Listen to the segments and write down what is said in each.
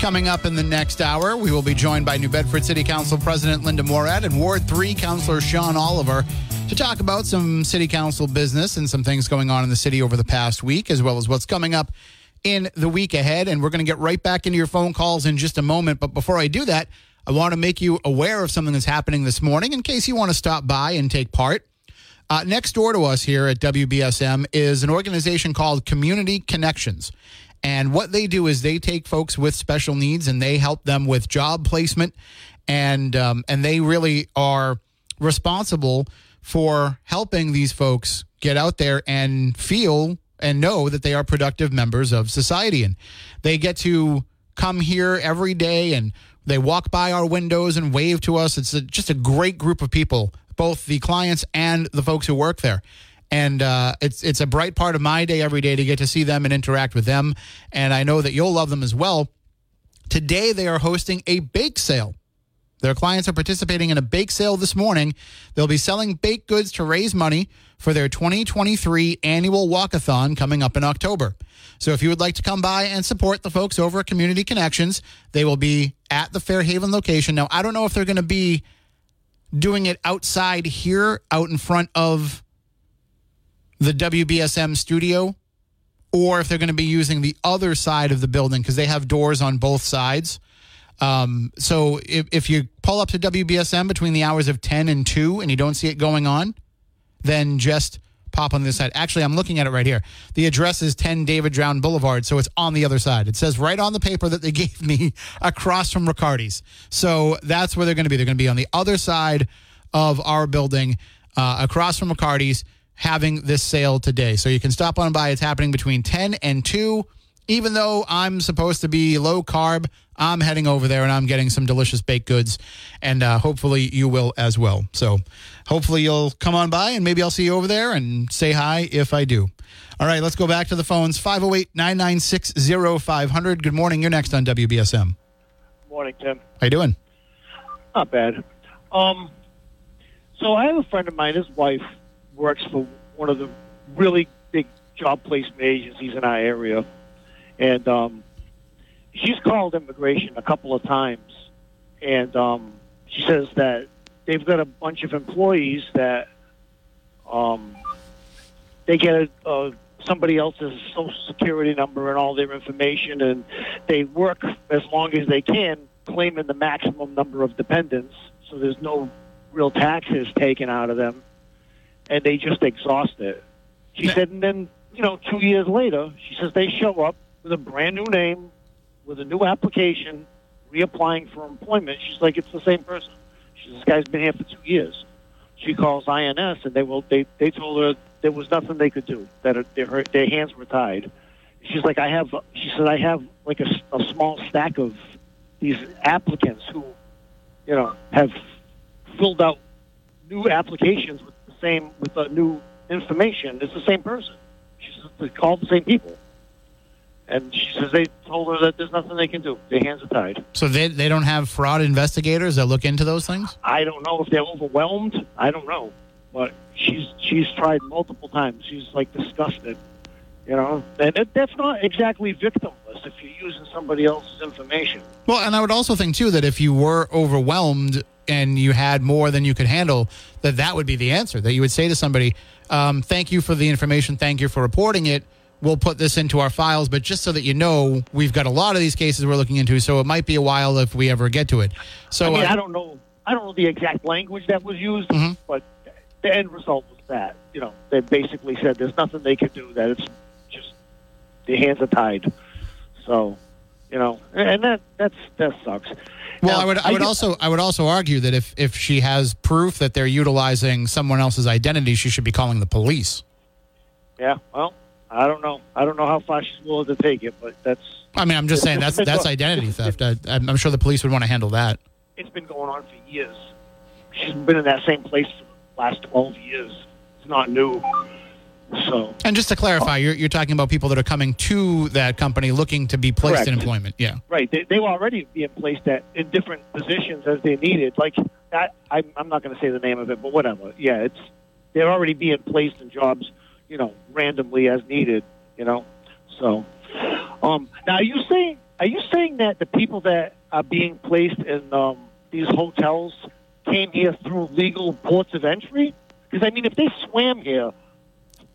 Coming up in the next hour, we will be joined by New Bedford City Council President Linda Morad and Ward 3 Councilor Sean Oliver to talk about some city council business and some things going on in the city over the past week, as well as what's coming up in the week ahead. And we're going to get right back into your phone calls in just a moment. But before I do that, I want to make you aware of something that's happening this morning in case you want to stop by and take part. Uh, next door to us here at WBSM is an organization called Community Connections. And what they do is they take folks with special needs and they help them with job placement, and um, and they really are responsible for helping these folks get out there and feel and know that they are productive members of society. And they get to come here every day and they walk by our windows and wave to us. It's a, just a great group of people, both the clients and the folks who work there and uh, it's it's a bright part of my day every day to get to see them and interact with them. And I know that you'll love them as well. Today they are hosting a bake sale. Their clients are participating in a bake sale this morning. They'll be selling baked goods to raise money for their 2023 annual walkathon coming up in October. So if you would like to come by and support the folks over at Community Connections, they will be at the Fairhaven location. Now, I don't know if they're going to be doing it outside here, out in front of the WBSM studio or if they're going to be using the other side of the building because they have doors on both sides. Um, so if, if you pull up to WBSM between the hours of 10 and 2 and you don't see it going on, then just pop on this side. Actually, I'm looking at it right here. The address is 10 David Drown Boulevard, so it's on the other side. It says right on the paper that they gave me across from Riccardi's. So that's where they're going to be. They're going to be on the other side of our building, uh, across from Riccardi's having this sale today. So you can stop on by. It's happening between 10 and 2. Even though I'm supposed to be low carb, I'm heading over there and I'm getting some delicious baked goods. And uh, hopefully you will as well. So hopefully you'll come on by and maybe I'll see you over there and say hi if I do. All right, let's go back to the phones 508 996 0500. Good morning. You're next on WBSM. Morning, Tim. How you doing? Not bad. Um, so I have a friend of mine. His wife works for one of the really big job placement agencies in our area, and um, she's called immigration a couple of times, and um, she says that they've got a bunch of employees that um, they get a, a somebody else's social security number and all their information, and they work as long as they can, claiming the maximum number of dependents. So there's no real taxes taken out of them and they just exhaust it. She said, and then, you know, two years later, she says they show up with a brand new name, with a new application, reapplying for employment. She's like, it's the same person. She says, this guy's been here for two years. She calls INS, and they will. They they told her there was nothing they could do. That their their hands were tied. She's like, I have. She said, I have like a, a small stack of these applicants who, you know, have filled out new applications with same with the new information. It's the same person. She's they call the same people. and she says they told her that there's nothing they can do. Their hands are tied. So they they don't have fraud investigators that look into those things. I don't know if they're overwhelmed. I don't know, but she's she's tried multiple times. She's like disgusted, you know. And it, that's not exactly victimless if you're using somebody else's information. Well, and I would also think too that if you were overwhelmed and you had more than you could handle, that that would be the answer. That you would say to somebody, um, "Thank you for the information. Thank you for reporting it. We'll put this into our files, but just so that you know, we've got a lot of these cases we're looking into, so it might be a while if we ever get to it." So I mean, uh, I don't know. I don't know the exact language that was used, Mhm. but the end result was that you know they basically said there's nothing they can do. That it's just their hands are tied. So, you know, and that that's that sucks. Well, Now, I would. I would also. I would also argue that if if she has proof that they're utilizing someone else's identity, she should be calling the police. Yeah. Well, I don't know. I don't know how far she's willing to take it, but that's I mean, I'm just saying that's that's identity theft. I, I'm I'm sure the police would want to handle that. it's been going on for years. She's been in that same place for the last 12 years. It's not new. So, And just to clarify, you're you're talking about people that are coming to that company looking to be placed in employment. Yeah. right, they, they were already being placed at in different positions as they needed. Like, that, I'm, I'm not going to say the name of it, but whatever. Yeah, it's they're already being placed in jobs, you know, randomly as needed. You know, so um, now are you saying are you saying that the people that are being placed in um, these hotels came here through legal ports of entry? Because I mean, if they swam here,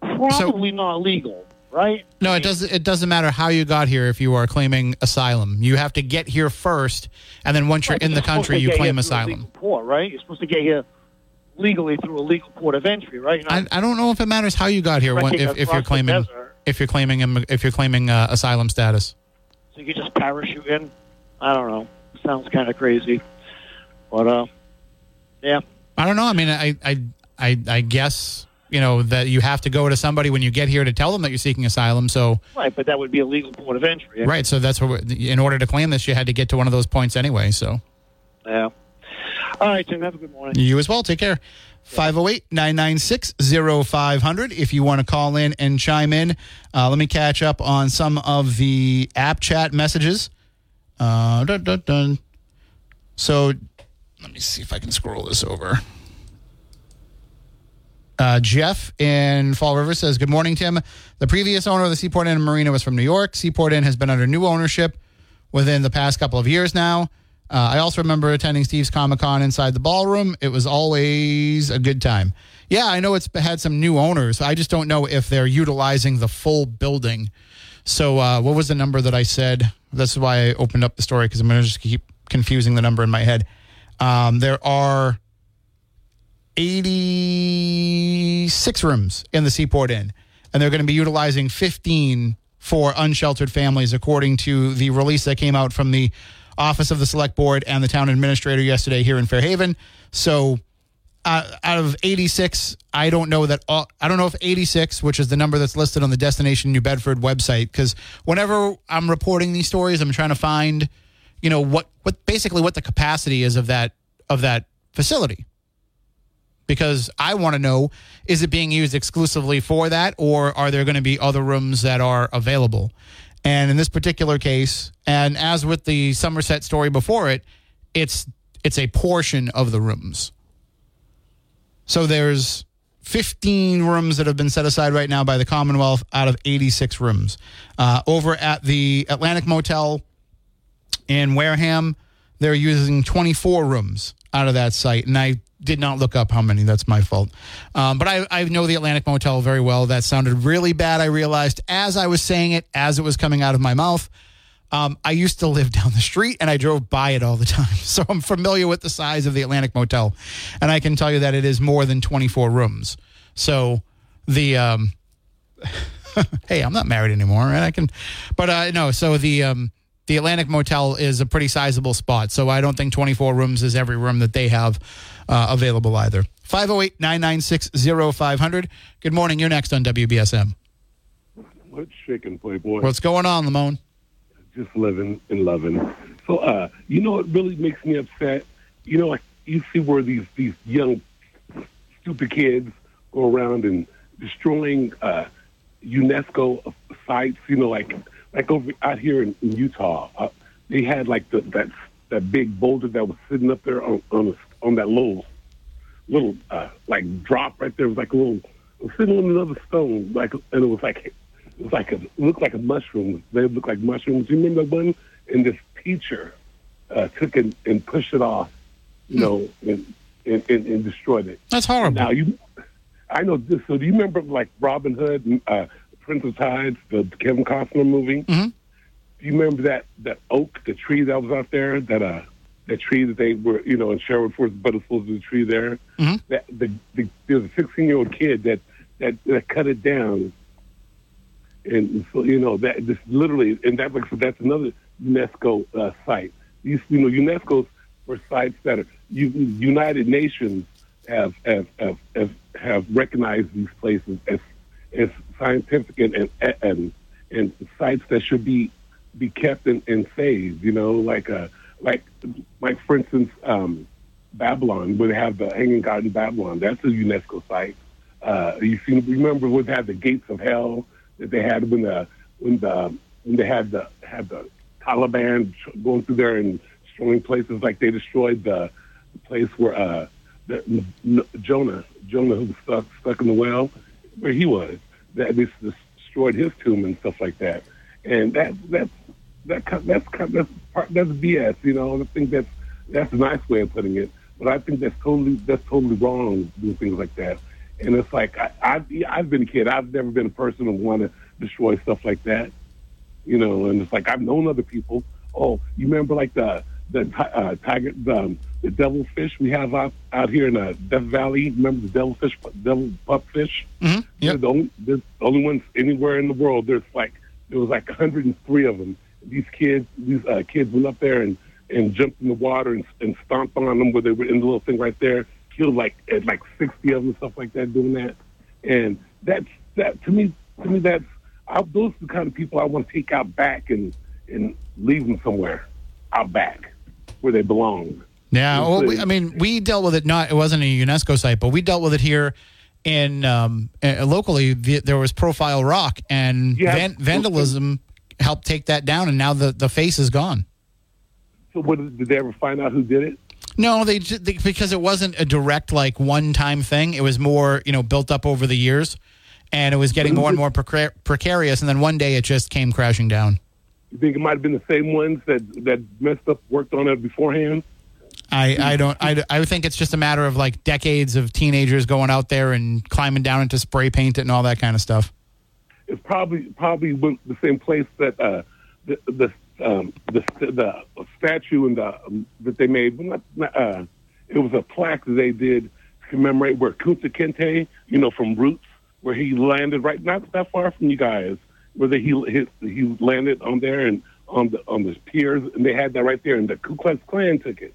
probably not legal, right? No, it doesn't. It doesn't matter how you got here if you are claiming asylum. You have to get here first, and then once you're in the country, you claim here through a asylum. Port, right? You're supposed to get here legally through a legal port of entry, right? I, I don't know if it matters how you got here when, if, if you're claiming if you're claiming if you're claiming uh, asylum status. so you just parachute in. I don't know. Sounds kind of crazy, but uh, yeah. I don't know. I mean, I, I, I, I guess you know that you have to go to somebody when you get here to tell them that you're seeking asylum. So, Right, but that would be a legal port of entry. right. So that's what. In order to claim this, you had to get to one of those points anyway. So, Yeah. All right, Tim. Have a good morning. you as well. Take care. 508 996 0500 if you want to call in and chime in. Uh, let me catch up on some of the app chat messages. Uh, dun, dun, dun. So let me see if I can scroll this over. Uh, Jeff in Fall River says, Good morning, Tim. The previous owner of the Seaport Inn Marina was from New York. Seaport Inn has been under new ownership within the past couple of years now. Uh, I also remember attending Steve's Comic Con inside the ballroom. It was always a good time. Yeah, I know it's had some new owners. I just don't know if they're utilizing the full building. So, uh, what was the number that I said? That's why I opened up the story because I'm going to just keep confusing the number in my head. Um, there are 86 rooms in the Seaport Inn, and they're going to be utilizing 15 for unsheltered families, according to the release that came out from the Office of the Select Board and the town administrator yesterday here in Fairhaven. So, uh, out of 86, I don't know that all, I don't know if 86, which is the number that's listed on the Destination New Bedford website, because whenever I'm reporting these stories, I'm trying to find, you know, what what basically what the capacity is of that of that facility because I want to know is it being used exclusively for that or are there going to be other rooms that are available? And in this particular case, and as with the Somerset story before it, it's it's a portion of the rooms. So there's 15 rooms that have been set aside right now by the Commonwealth out of 86 rooms. Uh, over at the Atlantic Motel in Wareham, they're using 24 rooms out of that site. And I did not look up how many. That's my fault. Um, but I, I know the Atlantic Motel very well. That sounded really bad. I realized as I was saying it, as it was coming out of my mouth. Um, I used to live down the street and I drove by it all the time. So I'm familiar with the size of the Atlantic Motel. And I can tell you that it is more than 24 rooms. So the. Um, hey, I'm not married anymore, right? I can, but uh, no. So the um, the Atlantic Motel is a pretty sizable spot. So I don't think 24 rooms is every room that they have uh, available either. 508 996 0500. Good morning. You're next on WBSM. What's shaking, Playboy? What's going on, Lamone? Just living and loving. So, uh, you know, what really makes me upset. You know, like you see where these these young stupid kids go around and destroying uh, UNESCO sites. You know, like like over out here in, in Utah, uh, they had like the, that that big boulder that was sitting up there on on, a, on that little little uh, like drop right there. It was like a little it was sitting on another stone, like and it was like it was like a, looked like a mushroom. They looked like mushrooms. You remember that one? And this teacher uh, took it and pushed it off, you know, and, and, and, and destroyed it. That's horrible. Now you, I know this. So do you remember like Robin Hood, and, uh, Princess Tides, the Kevin Costner movie? Mhm. Do you remember that that oak, the tree that was out there, that uh, that tree that they were, you know, in Sherwood Forest, but it's supposed to be the tree there. Mhm. That the, the there was a 16 year old kid that that that cut it down, and so you know that this literally, and that so that's another UNESCO uh, site. These, you know, UNESCO's for sites that are United Nations have have, have have have recognized these places as as scientific and and and, and sites that should be be kept and, and saved. You know, like uh like like for instance, um, Babylon, where they have the Hanging Garden Babylon. That's a UNESCO site. Uh, you see, remember when they had the gates of hell that they had when the when the when they had the had the Taliban going through there and destroying places like they destroyed the, the place where uh, the, Jonah Jonah who was stuck stuck in the well where he was that they destroyed his tomb and stuff like that and that that's that that's that's part that's BS you know I think that's that's a nice way of putting it but I think that's totally that's totally wrong doing things like that and it's like I, I've I've been a kid I've never been a person who want to destroy stuff like that you know, and it's like I've known other people. Oh, you remember like the the uh, tiger, the, um, the devilfish we have out out here in uh, Death Valley. Remember the devil pupfish? Mhm. They're Yep. the only, they're the only ones anywhere in the world. There's like there was like 103 of them. These kids, these uh, kids went up there and and jumped in the water and, and stomped on them where they were in the little thing right there. Killed like at like 60 of them, stuff like that, doing that. And that's that to me. To me, that's I, those are the kind of people I want to take out back and and leave them somewhere out back where they belong. Yeah, well, we, I mean, we dealt with it. Not it wasn't a UNESCO site, but we dealt with it here in um, locally. The, there was Profile Rock, and Yeah. van, vandalism helped take that down, and now the the face is gone. So, what did they ever find out who did it? No, they, they because it wasn't a direct like one time thing. It was more you know built up over the years, and it was getting more and more precar- precarious. And then one day it just came crashing down. You think it might have been the same ones that that messed up, worked on it beforehand? I, I don't I, I think it's just a matter of like decades of teenagers going out there and climbing down into spray paint it and all that kind of stuff. It's probably probably went the same place that uh, the the um, the the statue and the um, that they made. Not, not, uh, it was a plaque that they did to commemorate where Kunta Kinte, you know, from Roots, where he landed right not that far from you guys, where they, he he he landed on there and on the on the piers, and they had that right there, and the Ku Klux Klan took it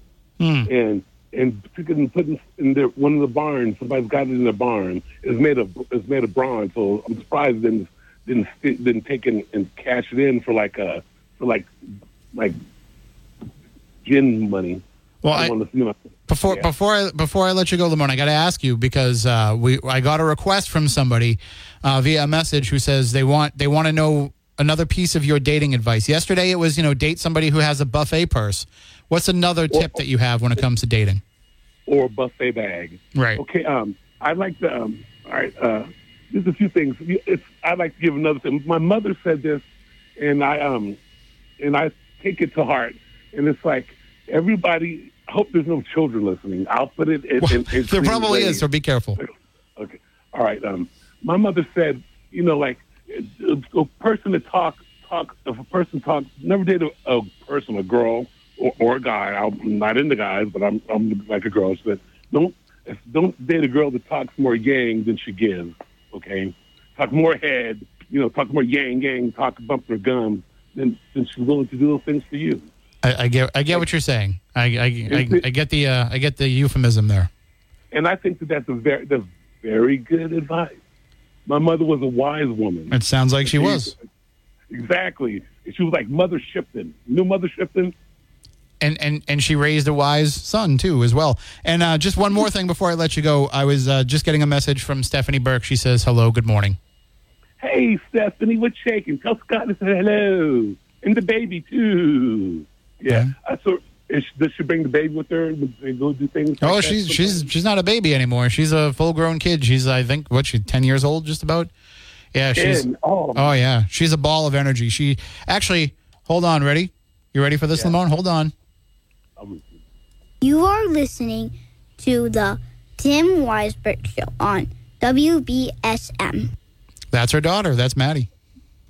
and and took it and put it in their one of the barns. Somebody's got it in their barn. It's made of it's made of bronze, so I'm surprised they didn't didn't sti- didn't take and cash it in for like uh for like like gin money. Well, I I- you know, Before Yeah. before I before I let you go, Lamone, I got to ask you because uh, we I got a request from somebody uh, via a message who says they want they want to know another piece of your dating advice. Yesterday it was you know date somebody who has a buffet purse. What's another tip that you have when it comes to dating? or buffet bag. Right. Okay. Um, I'd like to. Um, all right. Uh, there's a few things. It's, I'd like to give another thing. My mother said this, and I um, and I take it to heart. And it's like everybody. I hope there's no children listening. I'll put it. In, in, in there probably ways. is, so be careful. Okay. All right. Um, my mother said, you know, like a, person to talk talk if a person talks never date a, a person, a girl or, or a guy. I'm not into guys, but I'm I'm like a girl. She said, don't if, don't date a girl that talks more yang than she gives. Okay, talk more head. You know, talk more yang yang. Talk bump her gum, Then then she's willing to do those things for you. I, I get I get what you're saying. I I, I, I get the uh, I get the euphemism there. And I think that that's a very that's very good advice. My mother was a wise woman. It sounds like she was. Exactly. She was like Mother Shipton. You know Mother Shipton? And and and she raised a wise son too as well and uh, just one more thing before i let you go i was uh, just getting a message from stephanie burke she says hello good morning Hey, Stephanie, what's shaking? Tell Scott to say hello. And the baby, too. Yeah. Uh, so is, does she bring the baby with her? They go do things. Oh, like she's she's she's not a baby anymore. She's a full grown kid. She's I think what she ten years old, just about. Yeah, she's. Oh, Oh yeah, she's a ball of energy. She actually. Hold on, ready? You ready for this, Yeah. Lamone? Hold on. You are listening to the Tim Weisberg Show on WBSM. That's her daughter. That's Maddie.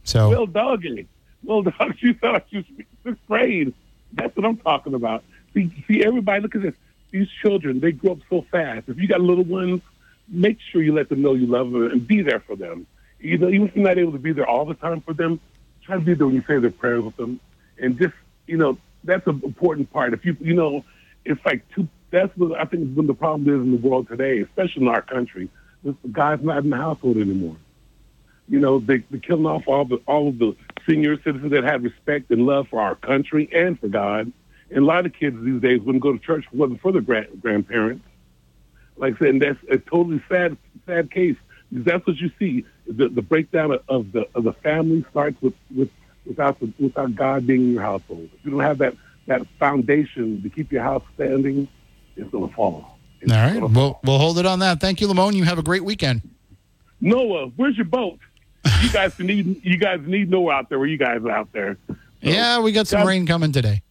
So Little doggy. Little dog. She felt like she was sixth grade. That's what I'm talking about. See, see, everybody, look at this. These children, they grow up so fast. If you got little ones, make sure you let them know you love them and be there for them. You know, even if you're not able to be there all the time for them, try to be there when you say their prayers with them. And just, you know, that's an important part. If you, you know, it's like two, that's what I think when the problem is in the world today, especially in our country. The guy's not in the household anymore. You know, they, they're killing off all the all of the senior citizens that had respect and love for our country and for God. And a lot of kids these days wouldn't go to church if it wasn't for their grand, grandparents. Like I said, and that's a totally sad, sad case. That's what you see. The, the breakdown of, of the of the family starts with, with without the, without God being in your household. If you don't have that that foundation to keep your house standing, it's going to fall. It's all right, we'll we'll hold it on that. Thank you, Lamone. You have a great weekend. Noah, where's your boat? You guys need you guys need Noah out there. Where you guys out there? So, Yeah, we got some God- rain coming today.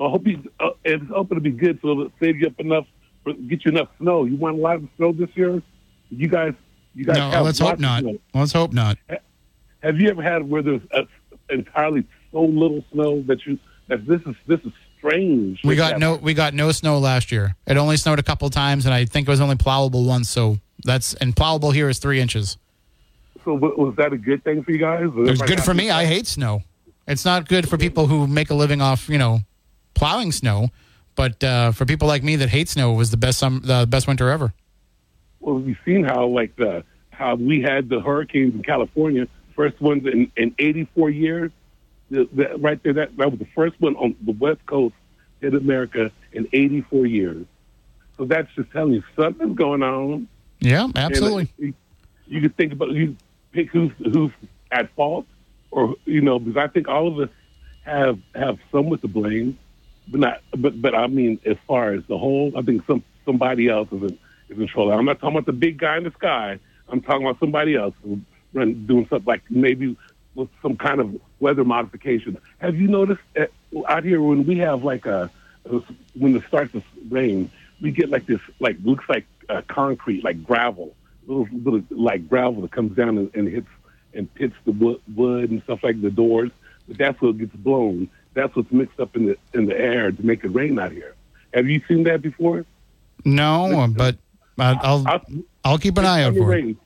I hope he's uh, it's hoping to be good, so it'll save you up enough, for, get you enough snow. You want a lot of snow this year? You guys, you guys. No, let's hope not. Let's hope not. Have you ever had where there's a, entirely so little snow that you this is this is strange? We got no we got no snow last year. It only snowed a couple times, and I think it was only plowable once. So that's and plowable here is three inches. So was that a good thing for you guys? It was good for me. I hate snow. It's not good for people who make a living off you know plowing snow, but uh, for people like me that hate snow, it was the best sum the best winter ever. well, we've seen how like the how we had the hurricanes in California, first ones in, in 84 years. The, the, right there, that, that was the first one on the West Coast in America in 84 years. So that's just telling you something's going on. Yeah, And, uh, absolutely. you, could think about you pick who's who's at fault, or you know, because I think all of us have have somewhat to blame, but not. But but I mean, as far as the whole, I think some somebody else is in, is in trouble. I'm not talking about the big guy in the sky. I'm talking about somebody else who run doing something like maybe with some kind of weather modification. Have you noticed uh, out here when we have like a when it starts to rain, we get like this like looks like uh, concrete, like gravel, little little like gravel that comes down and, and hits and pits the wood, wood and stuff like the doors. But that's what gets blown. That's what's mixed up in the in the air to make it rain out here. Have you seen that before? No, but I'll I'll, I'll keep an eye out for it it.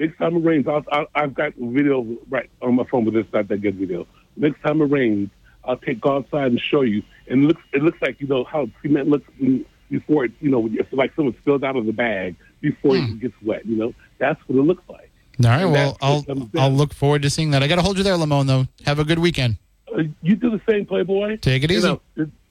Next time it rains, I'll, I'll, I've got video right on my phone, but it's not that good video. Next time it rains, I'll take go outside and show you. And it looks, it looks like you know how cement looks before it, you know, it's like someone spilled out of the bag before Hmm. it gets wet. You know, that's what it looks like. All right, And well, I'll. I'll look forward to seeing that. I got to hold you there, Lamone. Though, have a good weekend. Uh, you do the same, Playboy. Take it You easy. know,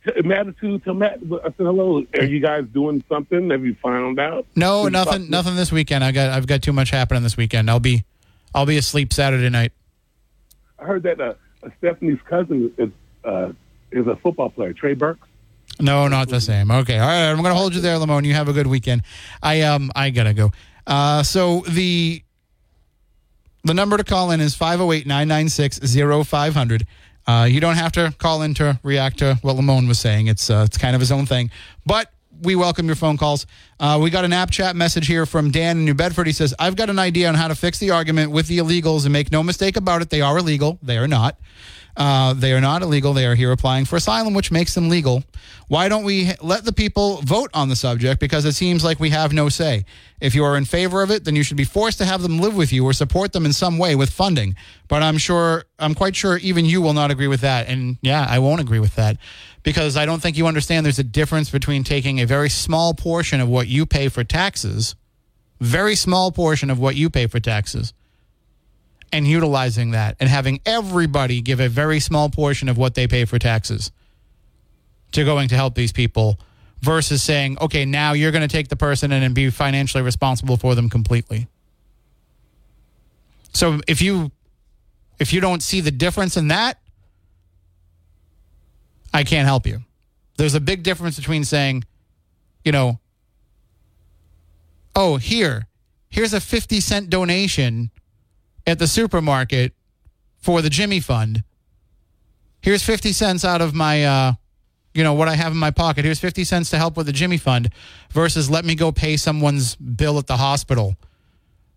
t- Attitude to Matt. I said hello. Are you guys doing something? Have you found out? No, nothing, nothing this weekend. I got I've got too much happening this weekend. I'll be I'll be asleep Saturday night. I heard that uh, Stephanie's cousin is uh, is a football player, Trey Burks. No, not the same. Okay, all right. I'm going to hold you there, Lamone. You have a good weekend. I um I gotta go. Uh, so the the number to call in is 508-996-0500. Uh, you don't have to call in to react to what Lamone was saying. It's uh, it's kind of his own thing, but we welcome your phone calls. Uh, we got an app chat message here from Dan in New Bedford. He says, "I've got an idea on how to fix the argument with the illegals, and make no mistake about it, they are illegal. They are not." Uh, they are not illegal. They are here applying for asylum, which makes them legal. Why don't we let the people vote on the subject? Because it seems like we have no say. If you are in favor of it, then you should be forced to have them live with you or support them in some way with funding. But I'm sure, I'm quite sure even you will not agree with that. And yeah, I won't agree with that because I don't think you understand there's a difference between taking a very small portion of what you pay for taxes, very small portion of what you pay for taxes, and utilizing that and having everybody give a very small portion of what they pay for taxes to going to help these people versus saying, okay, now you're going to take the person in and be financially responsible for them completely. So if you if you don't see the difference in that, I can't help you. There's a big difference between saying, you know, oh, here, here's a 50 cent donation at the supermarket for the Jimmy Fund. Here's 50 cents out of my, uh, you know, what I have in my pocket. Here's 50 cents to help with the Jimmy Fund versus let me go pay someone's bill at the hospital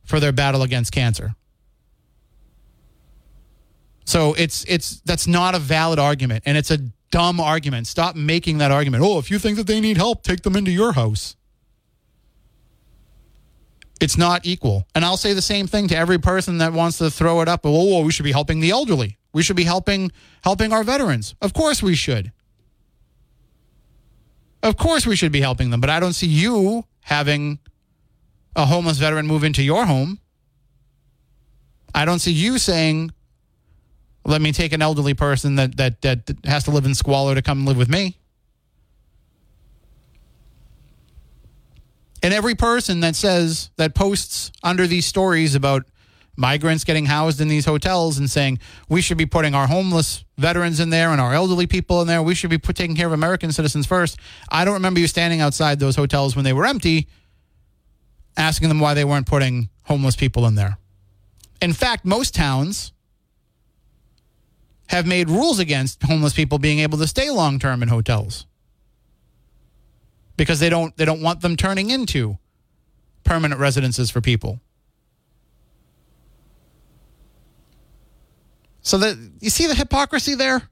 for their battle against cancer. So it's it's that's not a valid argument and it's a dumb argument. Stop making that argument. Oh, if you think that they need help, take them into your house. It's not equal. And I'll say the same thing to every person that wants to throw it up. Oh, we should be helping the elderly. We should be helping helping our veterans. Of course we should. Of course we should be helping them, but I don't see you having a homeless veteran move into your home. I don't see you saying, "Let me take an elderly person that that that has to live in squalor to come live with me." And every person that says that posts under these stories about migrants getting housed in these hotels and saying we should be putting our homeless veterans in there and our elderly people in there. We should be put, taking care of American citizens first. I don't remember you standing outside those hotels when they were empty asking them why they weren't putting homeless people in there. In fact, most towns have made rules against homeless people being able to stay long term in hotels because they don't they don't want them turning into permanent residences for people. So that you see the hypocrisy there?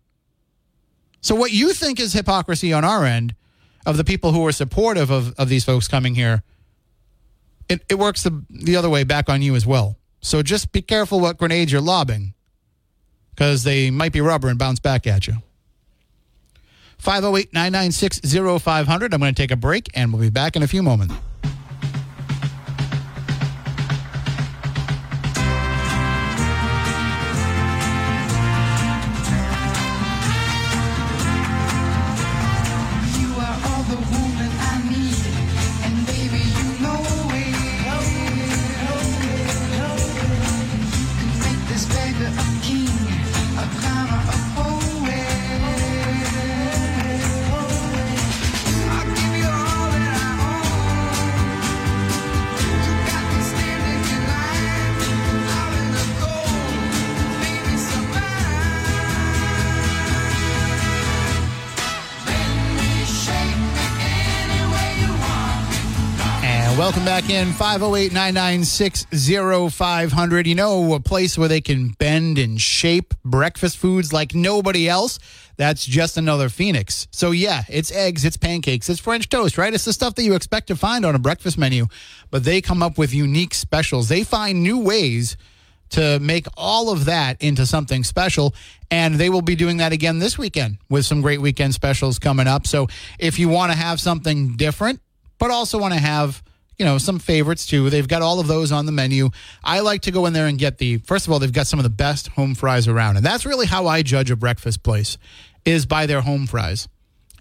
So what you think is hypocrisy on our end of the people who are supportive of, of these folks coming here, it, it works the, the other way back on you as well. So just be careful what grenades you're lobbing because they might be rubber and bounce back at you. 508 996 0500. I'm going to take a break and we'll be back in a few moments. Welcome back in 508 996 0500. You know, a place where they can bend and shape breakfast foods like nobody else? That's just another Phoenix. So, yeah, it's eggs, it's pancakes, it's French toast, right? It's the stuff that you expect to find on a breakfast menu, but they come up with unique specials. They find new ways to make all of that into something special. And they will be doing that again this weekend with some great weekend specials coming up. So if you want to have something different, but also want to have, you know, some favorites too, they've got all of those on the menu. I like to go in there and get the, first of all, they've got some of the best home fries around. And that's really how I judge a breakfast place is by their home fries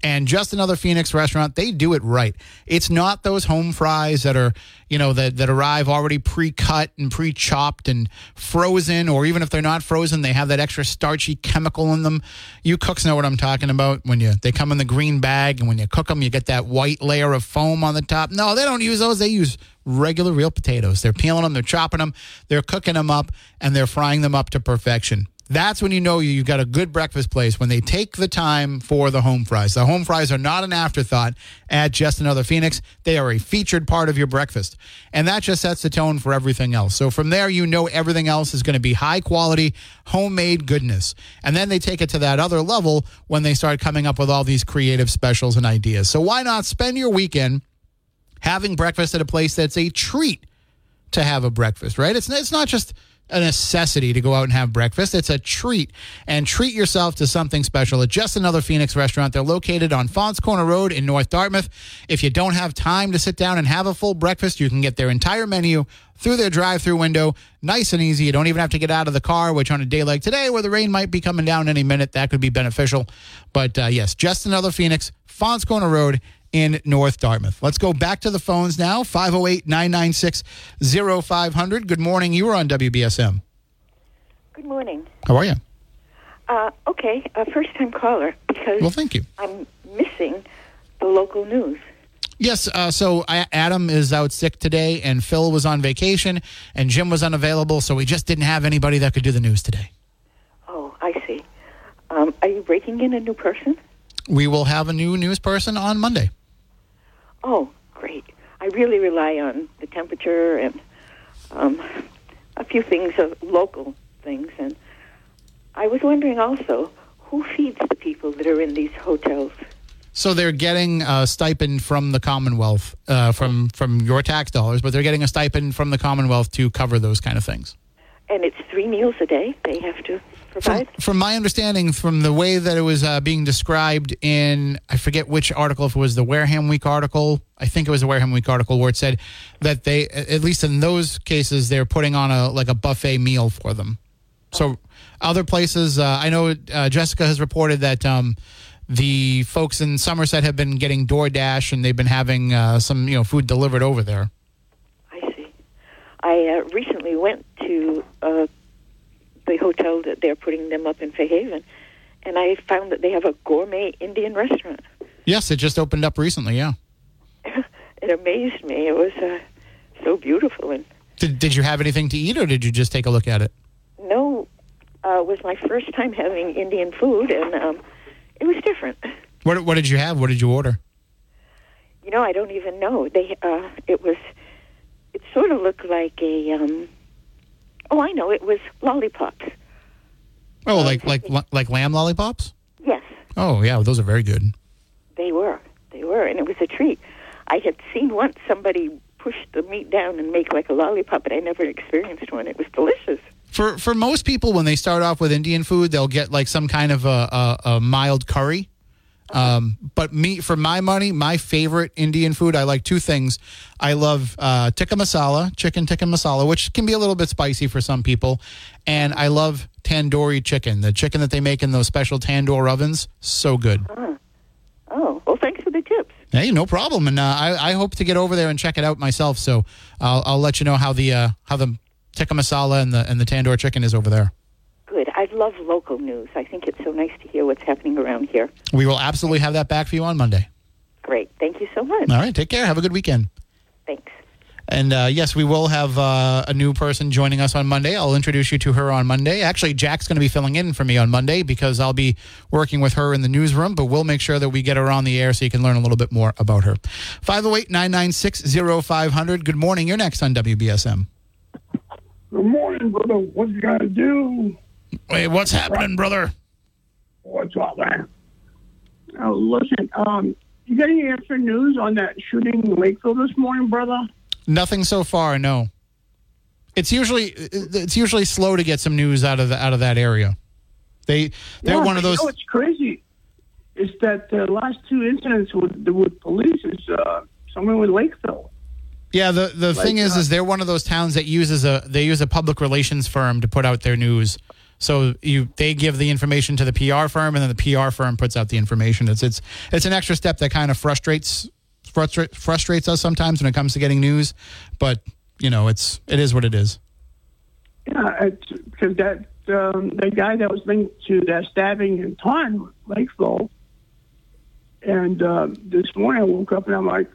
and just another Phoenix restaurant, they do it right. It's not those home fries that are, you know, that, that arrive already pre-cut and pre-chopped and frozen, or even if they're not frozen, they have that extra starchy chemical in them. You cooks know what I'm talking about when you they come in the green bag and when you cook them, you get that white layer of foam on the top. No, they don't use those. They use regular real potatoes. They're peeling them, they're chopping them, they're cooking them up, and they're frying them up to perfection. That's when you know you've got a good breakfast place when they take the time for the home fries. The home fries are not an afterthought at Just Another Phoenix. They are a featured part of your breakfast. And that just sets the tone for everything else. So from there, you know everything else is going to be high quality, homemade goodness. And then they take it to that other level when they start coming up with all these creative specials and ideas. So why not spend your weekend having breakfast at a place that's a treat to have a breakfast, right? It's, it's not just a necessity to go out and have breakfast. It's a treat. And treat yourself to something special at just another Phoenix restaurant. They're located on Faunce Corner Road in North Dartmouth. If you don't have time to sit down and have a full breakfast, you can get their entire menu through their drive through window. Nice and easy. You don't even have to get out of the car, which on a day like today, where the rain might be coming down any minute, that could be beneficial. But uh, yes, just another Phoenix, Faunce Corner Road in North Dartmouth. Let's go back to the phones now 508 996 0500. Good morning. You are on WBSM. Good morning. How are you? Uh, okay, a first time caller because Well, thank you. I'm missing the local news. Yes, uh, so I, Adam is out sick today, and Phil was on vacation, and Jim was unavailable, so we just didn't have anybody that could do the news today. Oh, I see. Um, are you breaking in a new person? We will have a new news person on Monday. Oh, great. I really rely on the temperature and um, a few things, of local things. And I was wondering also who feeds the people that are in these hotels? So they're getting a stipend from the Commonwealth, uh, from from your tax dollars, but they're getting a stipend from the Commonwealth to cover those kind of things. And it's three meals a day they have to From, provide? from my understanding, from the way that it was uh, being described in, I forget which article, if it was the Wareham Week article, I think it was the Wareham Week article where it said that they, at least in those cases, they're putting on a like a buffet meal for them. So other places, uh, I know uh, Jessica has reported that um, the folks in Somerset have been getting DoorDash and they've been having uh, some you know food delivered over there. I see. I uh, recently went to uh, the hotel that they're putting them up in Fairhaven, and I found that they have a gourmet Indian restaurant. Yes, it just opened up recently. Yeah. it amazed me. It was uh, so beautiful, and Did, did you have anything to eat or did you just take a look at it? no, uh, it was my first time having Indian food, and um, it was different. What, what did you have? What did you order? You know, I don't even know. They, uh, it was, it sort of looked like a, um, oh, I know, it was lollipops. Oh, oh like like like lamb lollipops? Yes, Oh yeah, those are very good. they were. They were, and it was a treat. I had seen once somebody push the meat down and make like a lollipop, but I never experienced one. It was delicious. For for most people, when they start off with Indian food, they'll get like some kind of a, a, a mild curry. Um, but me, for my money, my favorite Indian food, I like two things. I love uh, tikka masala, chicken tikka masala, which can be a little bit spicy for some people, and I love tandoori chicken, the chicken that they make in those special tandoor ovens. So good. Oh, well, thanks for the tips. Hey, no problem. And uh, I, I hope to get over there and check it out myself. So I'll, I'll let you know how the uh, how the tikka masala and the and the tandoor chicken is over there. Good. I love local news. I think it's so nice to hear what's happening around here. We will absolutely have that back for you on Monday. Great. Thank you so much. All right, take care. Have a good weekend. Thanks. And uh, yes, we will have uh, a new person joining us on Monday. I'll introduce you to her on Monday. Actually, Jack's going to be filling in for me on Monday because I'll be working with her in the newsroom, but we'll make sure that we get her on the air so you can learn a little bit more about her. 508 996 0500. Good morning. You're next on WBSM. Good morning, brother. What you gotta do? Wait, what's happening, brother? What's up, man? Oh, listen, um, you got any extra news on that shooting in Lakeville this morning, brother? Nothing so far, no. It's usually it's usually slow to get some news out of the, out of that area. They they're Yeah, one of those. You know what's crazy is that the last two incidents with with police is uh, somewhere with Lakeville. Yeah, the the Like, thing is, uh, is they're one of those towns that uses a they use a public relations firm to put out their news. So you they give the information to the PR firm, and then the PR firm puts out the information. It's it's it's an extra step that kind of frustrates frustrate, frustrates us sometimes when it comes to getting news. But you know, it's it is what it is. Yeah, because that um, the guy that was linked to that stabbing in Taunton, Lakeville, and uh, this morning I woke up and I'm like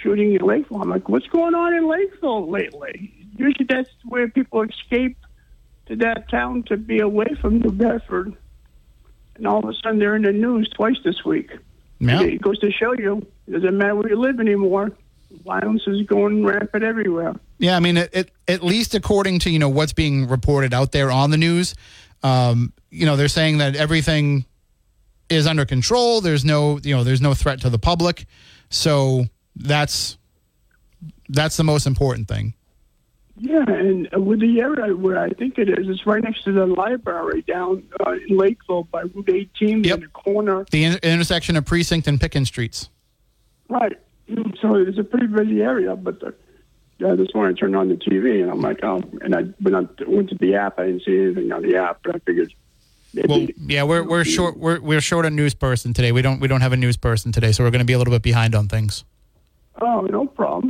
shooting in Lakeville. I'm like, what's going on in Lakeville lately? Usually that's where people escape to that town to be away from New Bedford, and all of a sudden they're in the news twice this week. Yeah. It goes to show you it doesn't matter where you live anymore. Violence is going rampant everywhere. Yeah, I mean, it, it, at least according to you know what's being reported out there on the news, um, you know they're saying that everything is under control. There's no you know there's no threat to the public, so that's that's the most important thing. Yeah, and with the area where I think it is, it's right next to the library down uh, in Lakeville by Route 18 Yep. in the corner. The in- intersection of Precinct and Pickens Streets. Right. Mm, So it's a pretty busy area, but uh yeah, this morning I turned on the TV and I'm like, oh, and I when I went to the app, I didn't see anything on the app, but I figured. Well, yeah, we're we're short we're we're short a news person today. We don't we don't have a news person today, so we're going to be a little bit behind on things. oh, no problem.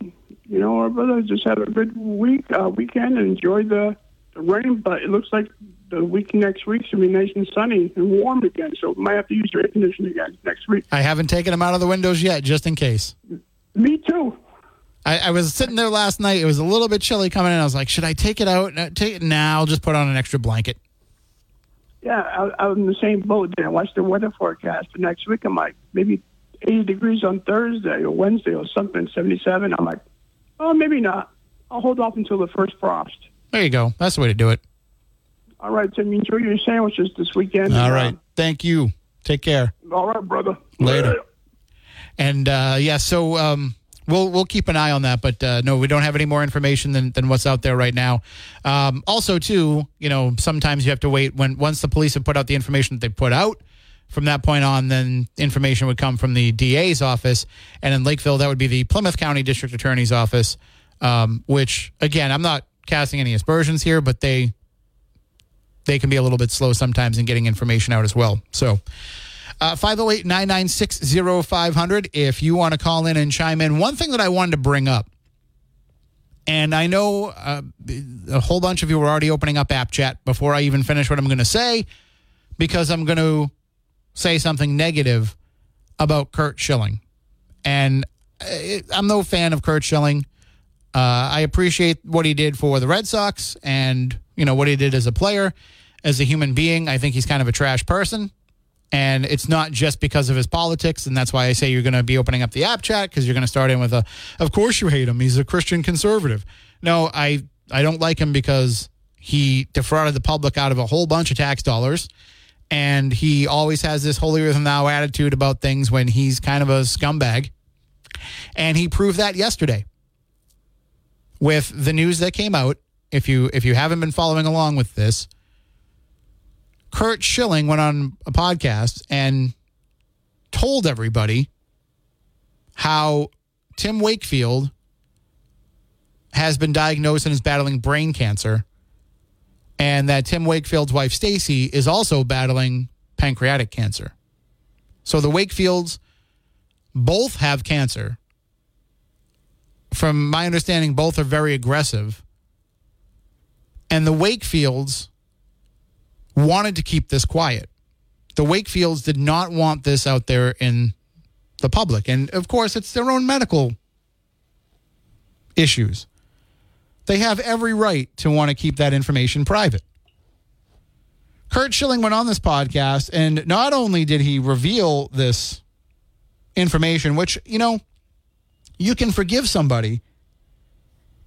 You know, our brother just had a good week uh, weekend and enjoyed the, the rain, but it looks like the week next week should be nice and sunny and warm again. So might have to use your air conditioning again next week. I haven't taken them out of the windows yet, just in case. Me too. I, I was sitting there last night. It was a little bit chilly coming in. I was like, should I take it out? Uh, Take it now. I'll just put on an extra blanket. Yeah, I, I was in the same boat. Then I watched the weather forecast for next week. I'm like, maybe 80 degrees on Thursday or Wednesday or something, 77. I'm like, oh, maybe not. I'll hold off until the first frost. There you go. That's the way to do it. All right, Tim, enjoy your sandwiches this weekend. All right. Thank you. Take care. All right, brother. Later. And uh, yeah, so um, we'll we'll keep an eye on that. But uh, no, we don't have any more information than, than what's out there right now. Um, also, too, you know, sometimes you have to wait when once the police have put out the information that they put out. From that point on, then information would come from the DA's office, and in Lakeville, that would be the Plymouth County District Attorney's office. Um, which, again, I'm not casting any aspersions here, but they they can be a little bit slow sometimes in getting information out as well. So. Uh, 508 996 0500 if you want to call in and chime in. One thing that I wanted to bring up, and I know uh, a whole bunch of you were already opening up app chat before I even finish what I'm going to say, because I'm going to say something negative about Curt Schilling. And uh, I'm no fan of Curt Schilling. Uh, I appreciate what he did for the Red Sox and, you know, what he did as a player, as a human being. I think he's kind of a trash person. And it's not just because of his politics. And that's why I say you're going to be opening up the app chat because you're going to start in with a, of course you hate him. He's a Christian conservative. No, I, I don't like him because he defrauded the public out of a whole bunch of tax dollars. And he always has this holier than thou attitude about things when he's kind of a scumbag. And he proved that yesterday with the news that came out. If you if you haven't been following along with this, Curt Schilling went on a podcast and told everybody how Tim Wakefield has been diagnosed and is battling brain cancer, and that Tim Wakefield's wife Stacy is also battling pancreatic cancer. So the Wakefields both have cancer. From my understanding, both are very aggressive. And the Wakefields wanted to keep this quiet. The Wakefields did not want this out there in the public. And of course, it's their own medical issues. They have every right to want to keep that information private. Curt Schilling went on this podcast, and not only did he reveal this information, which, you know, you can forgive somebody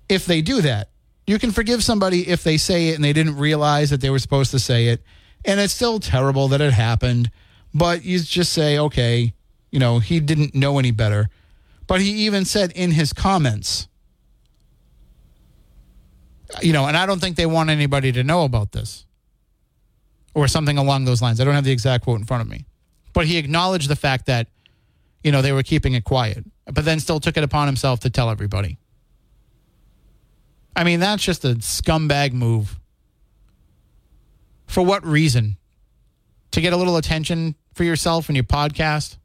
if they do that. You can forgive somebody if they say it and they didn't realize that they were supposed to say it. And it's still terrible that it happened, but you just say, okay, you know, he didn't know any better. But he even said in his comments, you know, and I don't think they want anybody to know about this or something along those lines. I don't have the exact quote in front of me. But he acknowledged the fact that, you know, they were keeping it quiet, but then still took it upon himself to tell everybody. I mean, that's just a scumbag move. For what reason? To get a little attention for yourself and your podcast?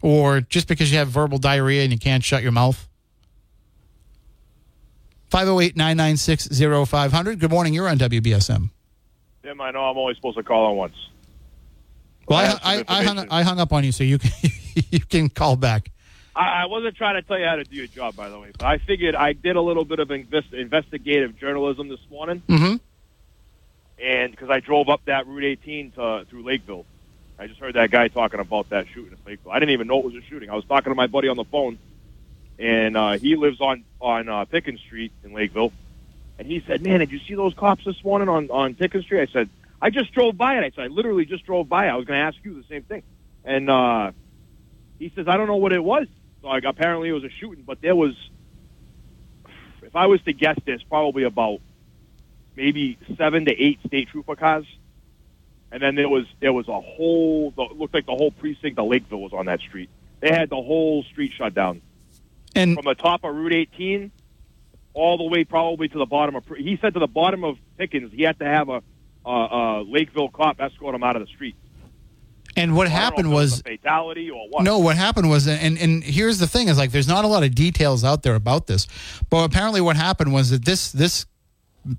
Or just because you have verbal diarrhea and you can't shut your mouth? 508 996 0500. Good morning. You're on WBSM. Tim, I know I'm only supposed to call on once. Well, I I, I, hung. I hung up on you, so you can, you can call back. I, I wasn't trying to tell you how to do your job, by the way, but I figured I did a little bit of invest, investigative journalism this morning, Mm-hmm. and because I drove up that Route 18 to through Lakeville, I just heard that guy talking about that shooting at Lakeville. I didn't even know it was a shooting. I was talking to my buddy on the phone, and uh, he lives on on uh, Pickens Street in Lakeville, and he said, "Man, did you see those cops this morning on on Pickens Street?" I said, "I just drove by it." I said, "I literally just drove by. I was going to ask you the same thing," and uh, he says, "I don't know what it was." So like, apparently it was a shooting, but there was, if I was to guess, there's probably about maybe seven to eight state trooper cars, and then there was there was a whole looked like the whole precinct of Lakeville was on that street. They had the whole street shut down And from the top of Route 18 all the way probably to the bottom of. He said to the bottom of Pickens, he had to have a, a, a Lakeville cop escort him out of the street. and what I don't know happened was fatality or what. No, what happened was, and and here's the thing: is like there's not a lot of details out there about this, but apparently what happened was that this this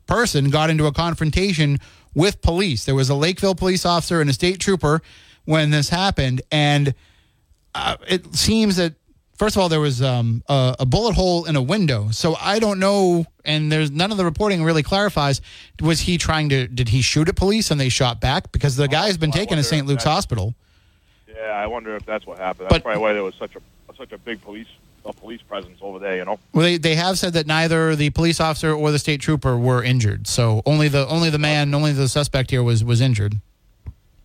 person got into a confrontation with police. There was a Lakeville police officer and a state trooper when this happened, and uh, it seems that first of all there was um, a, a bullet hole in a window. So I don't know, and there's none of the reporting really clarifies. Was he trying to? Did he shoot at police and they shot back? Because the guy has been Oh, taken to St. Luke's Hospital. Yeah, I wonder if that's what happened. That's But- probably why there was such a such a big police a police presence over there. You know. Well, they, they have said that neither the police officer or the state trooper were injured. So only the only the man, only the suspect here was was injured.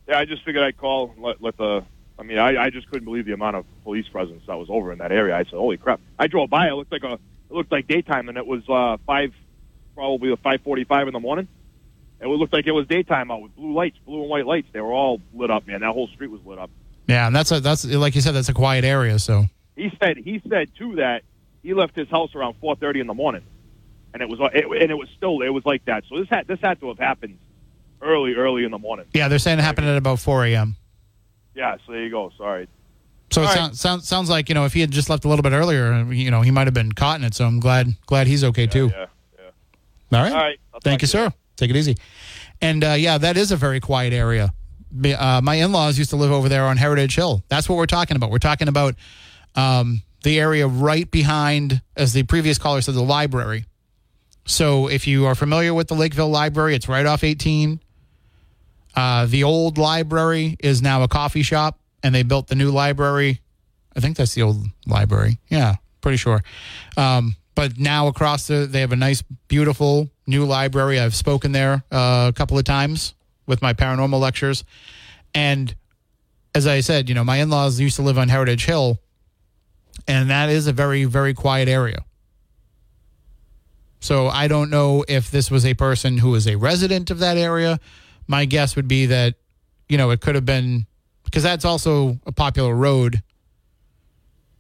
Yeah, I just figured I'd call let, let the. I mean, I, I just couldn't believe the amount of police presence that was over in that area. I said, "Holy crap!" I drove by. It looked like a. It looked like daytime, and it was uh, five, probably five forty-five in the morning. It looked like it was daytime out with blue lights, blue and white lights. They were all lit up, man. That whole street was lit up. Yeah, and that's a that's like you said, that's a quiet area. So He said he said too that he left his house around four thirty in the morning, and it was it, and it was still it was like that. So this had this had to have happened early, early in the morning. yeah, they're saying it happened at about four a.m. Yeah, so there you go. Sorry. So it All right. sounds sounds sounds like you know if he had just left a little bit earlier, you know he might have been caught in it. So I'm glad glad he's okay too. Yeah. All right. All right. Thank you, to sir. Take it easy. And uh, yeah, that is a very quiet area. Uh, my in-laws used to live over there on Heritage Hill. That's what we're talking about. We're talking about um, the area right behind, as the previous caller said, the library. So if you are familiar with the Lakeville Library, it's right off 18. Uh, the old library is now a coffee shop, and they built the new library. I think that's the old library. Yeah, pretty sure. Um, but now across the, they have a nice, beautiful new library. I've spoken there uh, a couple of times with my paranormal lectures, and as I said, you know, my in-laws used to live on Heritage Hill, and that is a very, very quiet area. So I don't know if this was a person who was a resident of that area. My guess would be that, you know, it could have been because that's also a popular road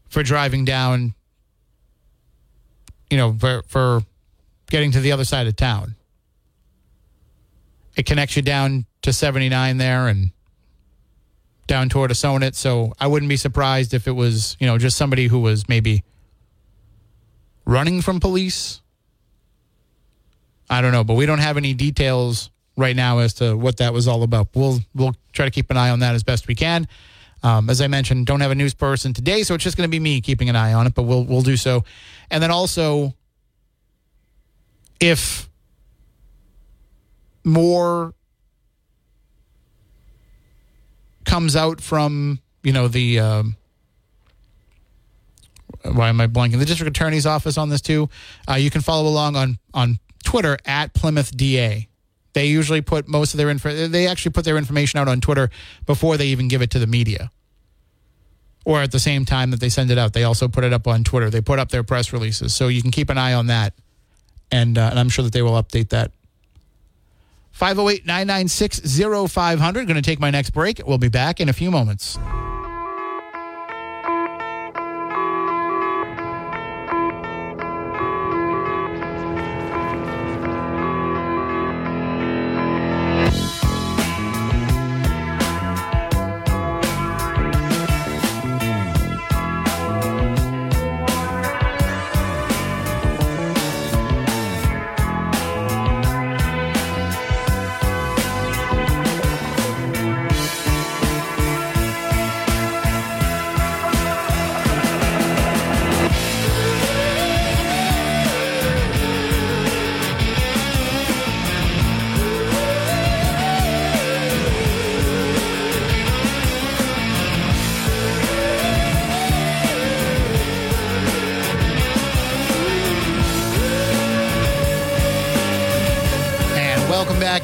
for driving down, you know, for, for getting to the other side of town. It connects you down to 79 there and down toward Assonet. So I wouldn't be surprised if it was, you know, just somebody who was maybe running from police. I don't know, but we don't have any details right now as to what that was all about. We'll we'll try to keep an eye on that as best we can. Um, as I mentioned, don't have a news person today, so it's just going to be me keeping an eye on it. But we'll we'll do so, and then also, if more comes out from you know the um, why am I blanking the district attorney's office on this too? Uh, you can follow along on on Twitter at Plymouth DA. They usually put most of their info. They actually put their information out on Twitter before they even give it to the media, or at the same time that they send it out. They also put it up on Twitter. They put up their press releases, so you can keep an eye on that, and, uh, and I'm sure that they will update that. 508 996 0500. Going to take my next break. We'll be back in a few moments.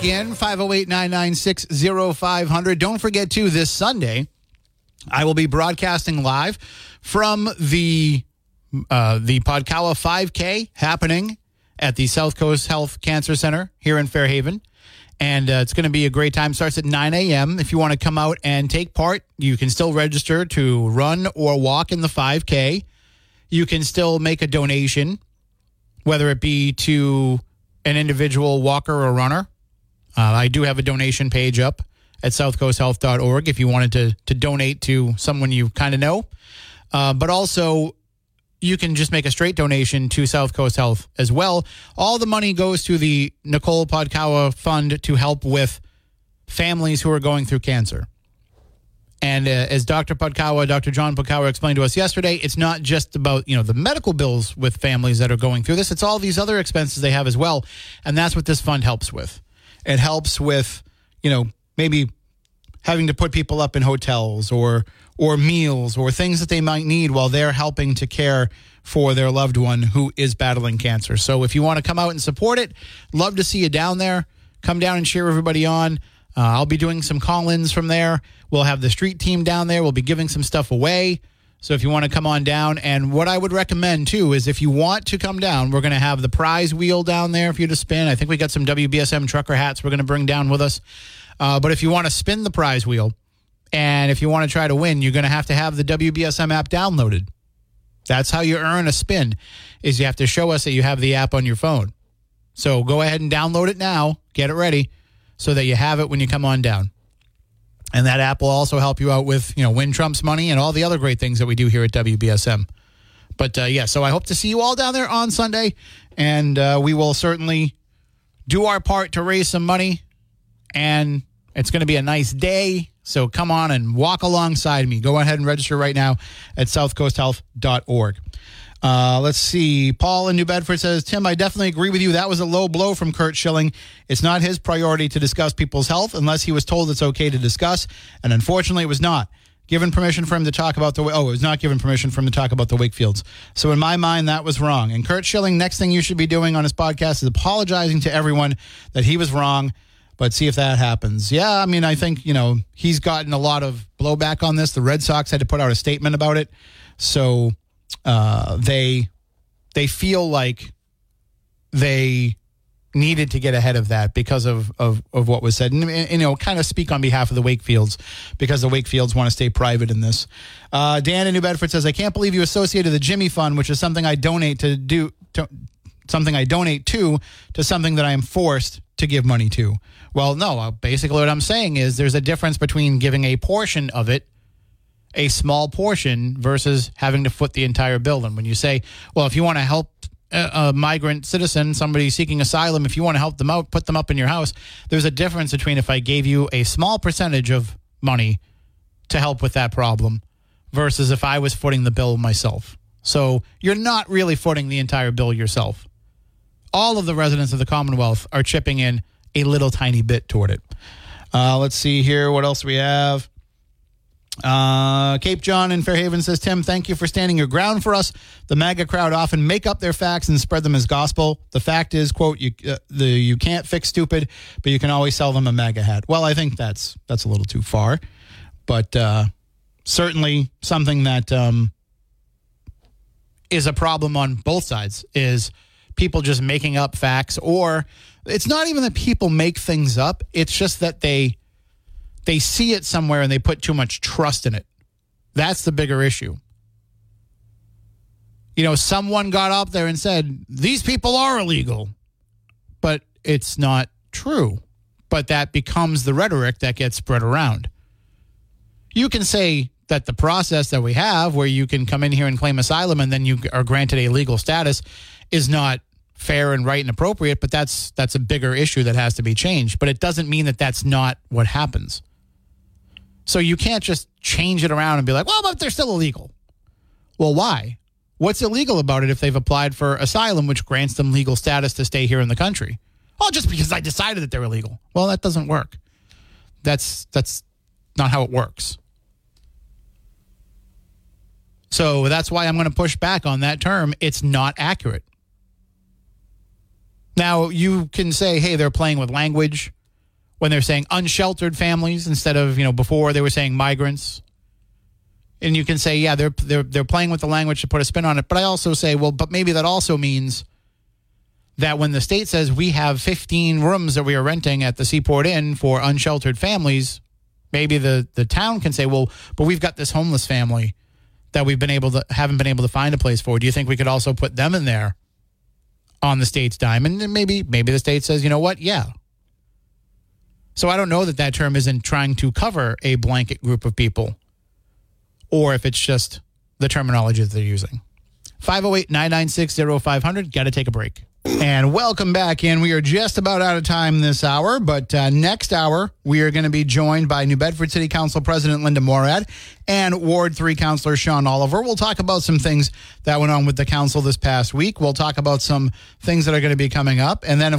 In 508 996 0500. Don't forget, too, this Sunday, I will be broadcasting live from the uh, the Podkawa 5K happening at the South Coast Health Cancer Center here in Fairhaven. And uh, it's going to be a great time. Starts at 9 a.m. If you want to come out and take part, you can still register to run or walk in the 5K. You can still make a donation, whether it be to an individual walker or runner. Uh, I do have a donation page up at southcoasthealth.org if you wanted to, to donate to someone you kind of know. Uh, but also, you can just make a straight donation to South Coast Health as well. All the money goes to the Nicole Podkawa Fund to help with families who are going through cancer. And uh, as Dr. Podkawa, Dr. John Podkawa explained to us yesterday, it's not just about, you know, the medical bills with families that are going through this. It's all these other expenses they have as well. And that's what this fund helps with. It helps with, you know, maybe having to put people up in hotels or or meals or things that they might need while they're helping to care for their loved one who is battling cancer. So if you want to come out and support it, love to see you down there. Come down and cheer everybody on. Uh, I'll be doing some call-ins from there. We'll have the street team down there. We'll be giving some stuff away. So if you want to come on down, and what I would recommend too is if you want to come down, we're going to have the prize wheel down there for you to spin. I think we got some WBSM trucker hats we're going to bring down with us. Uh, but if you want to spin the prize wheel, and if you want to try to win, you're going to have to have the WBSM app downloaded. That's how you earn a spin. Is you have to show us that you have the app on your phone. So go ahead and download it now. Get it ready so that you have it when you come on down. And that app will also help you out with, you know, Win Trump's money and all the other great things that we do here at WBSM. But uh, yeah, so I hope to see you all down there on Sunday, and uh, we will certainly do our part to raise some money. And it's going to be a nice day. So come on and walk alongside me. Go ahead and register right now at southcoasthealth.org. Uh, let's see. Paul in New Bedford says, Tim, I definitely agree with you. That was a low blow from Curt Schilling. It's not his priority to discuss people's health unless he was told it's okay to discuss. And unfortunately, it was not. Given permission for him to talk about the oh, it was not given permission for him to talk about the Wakefields. So in my mind, that was wrong. And Curt Schilling, next thing you should be doing on his podcast is apologizing to everyone that he was wrong. But see if that happens. Yeah, I mean, I think you know he's gotten a lot of blowback on this. The Red Sox had to put out a statement about it, so uh, they they feel like they needed to get ahead of that because of, of, of what was said. And, and, you know, kind of speak on behalf of the Wakefields because the Wakefields want to stay private in this. Uh, Dan in New Bedford says, I can't believe you associated the Jimmy Fund, which is something I donate to do, to, something I donate to, to something that I am forced to give money to. Well, no, uh, basically what I'm saying is there's a difference between giving a portion of it a small portion versus having to foot the entire bill. And when you say, well, if you want to help a, a migrant citizen, somebody seeking asylum, if you want to help them out, put them up in your house, there's a difference between if I gave you a small percentage of money to help with that problem versus if I was footing the bill myself. So you're not really footing the entire bill yourself. All of the residents of the Commonwealth are chipping in a little tiny bit toward it. Uh, let's see here. What else we have? Uh, Cape John in Fairhaven says, Tim, thank you for standing your ground for us. The MAGA crowd often make up their facts and spread them as gospel. The fact is, quote, you uh, the you can't fix stupid, but you can always sell them a MAGA hat. Well, I think that's that's a little too far, but uh, certainly something that um, is a problem on both sides is people just making up facts, or it's not even that people make things up. It's just that they they see it somewhere and they put too much trust in it. That's the bigger issue. You know, someone got up there and said, these people are illegal, but it's not true. But that becomes the rhetoric that gets spread around. You can say that the process that we have, where you can come in here and claim asylum and then you are granted a legal status, is not fair and right and appropriate, but that's that's a bigger issue that has to be changed. But it doesn't mean that that's not what happens. So you can't just change it around and be like, well, but they're still illegal. Well, why? What's illegal about it if they've applied for asylum, which grants them legal status to stay here in the country? Oh, just because I decided that they're illegal. Well, that doesn't work. That's that's not how it works. So that's why I'm going to push back on that term. It's not accurate. Now, you can say, hey, they're playing with language when they're saying unsheltered families instead of, you know, before they were saying migrants. And you can say, yeah, they're they're they're playing with the language to put a spin on it. But I also say, well, but maybe that also means that when the state says we have 15 rooms that we are renting at the Seaport Inn for unsheltered families, maybe the the town can say, well, but we've got this homeless family that we've been able to haven't been able to find a place for. Do you think we could also put them in there on the state's dime? And maybe maybe the state says, you know what, yeah. So I don't know that that term isn't trying to cover a blanket group of people, or if it's just the terminology that they're using. 508 996 0500. Got to take a break. And welcome back in. We are just about out of time this hour, but uh, next hour, we are going to be joined by New Bedford City Council President Linda Morad and Ward 3 Councilor Sean Oliver. We'll talk about some things that went on with the council this past week. We'll talk about some things that are going to be coming up. And then,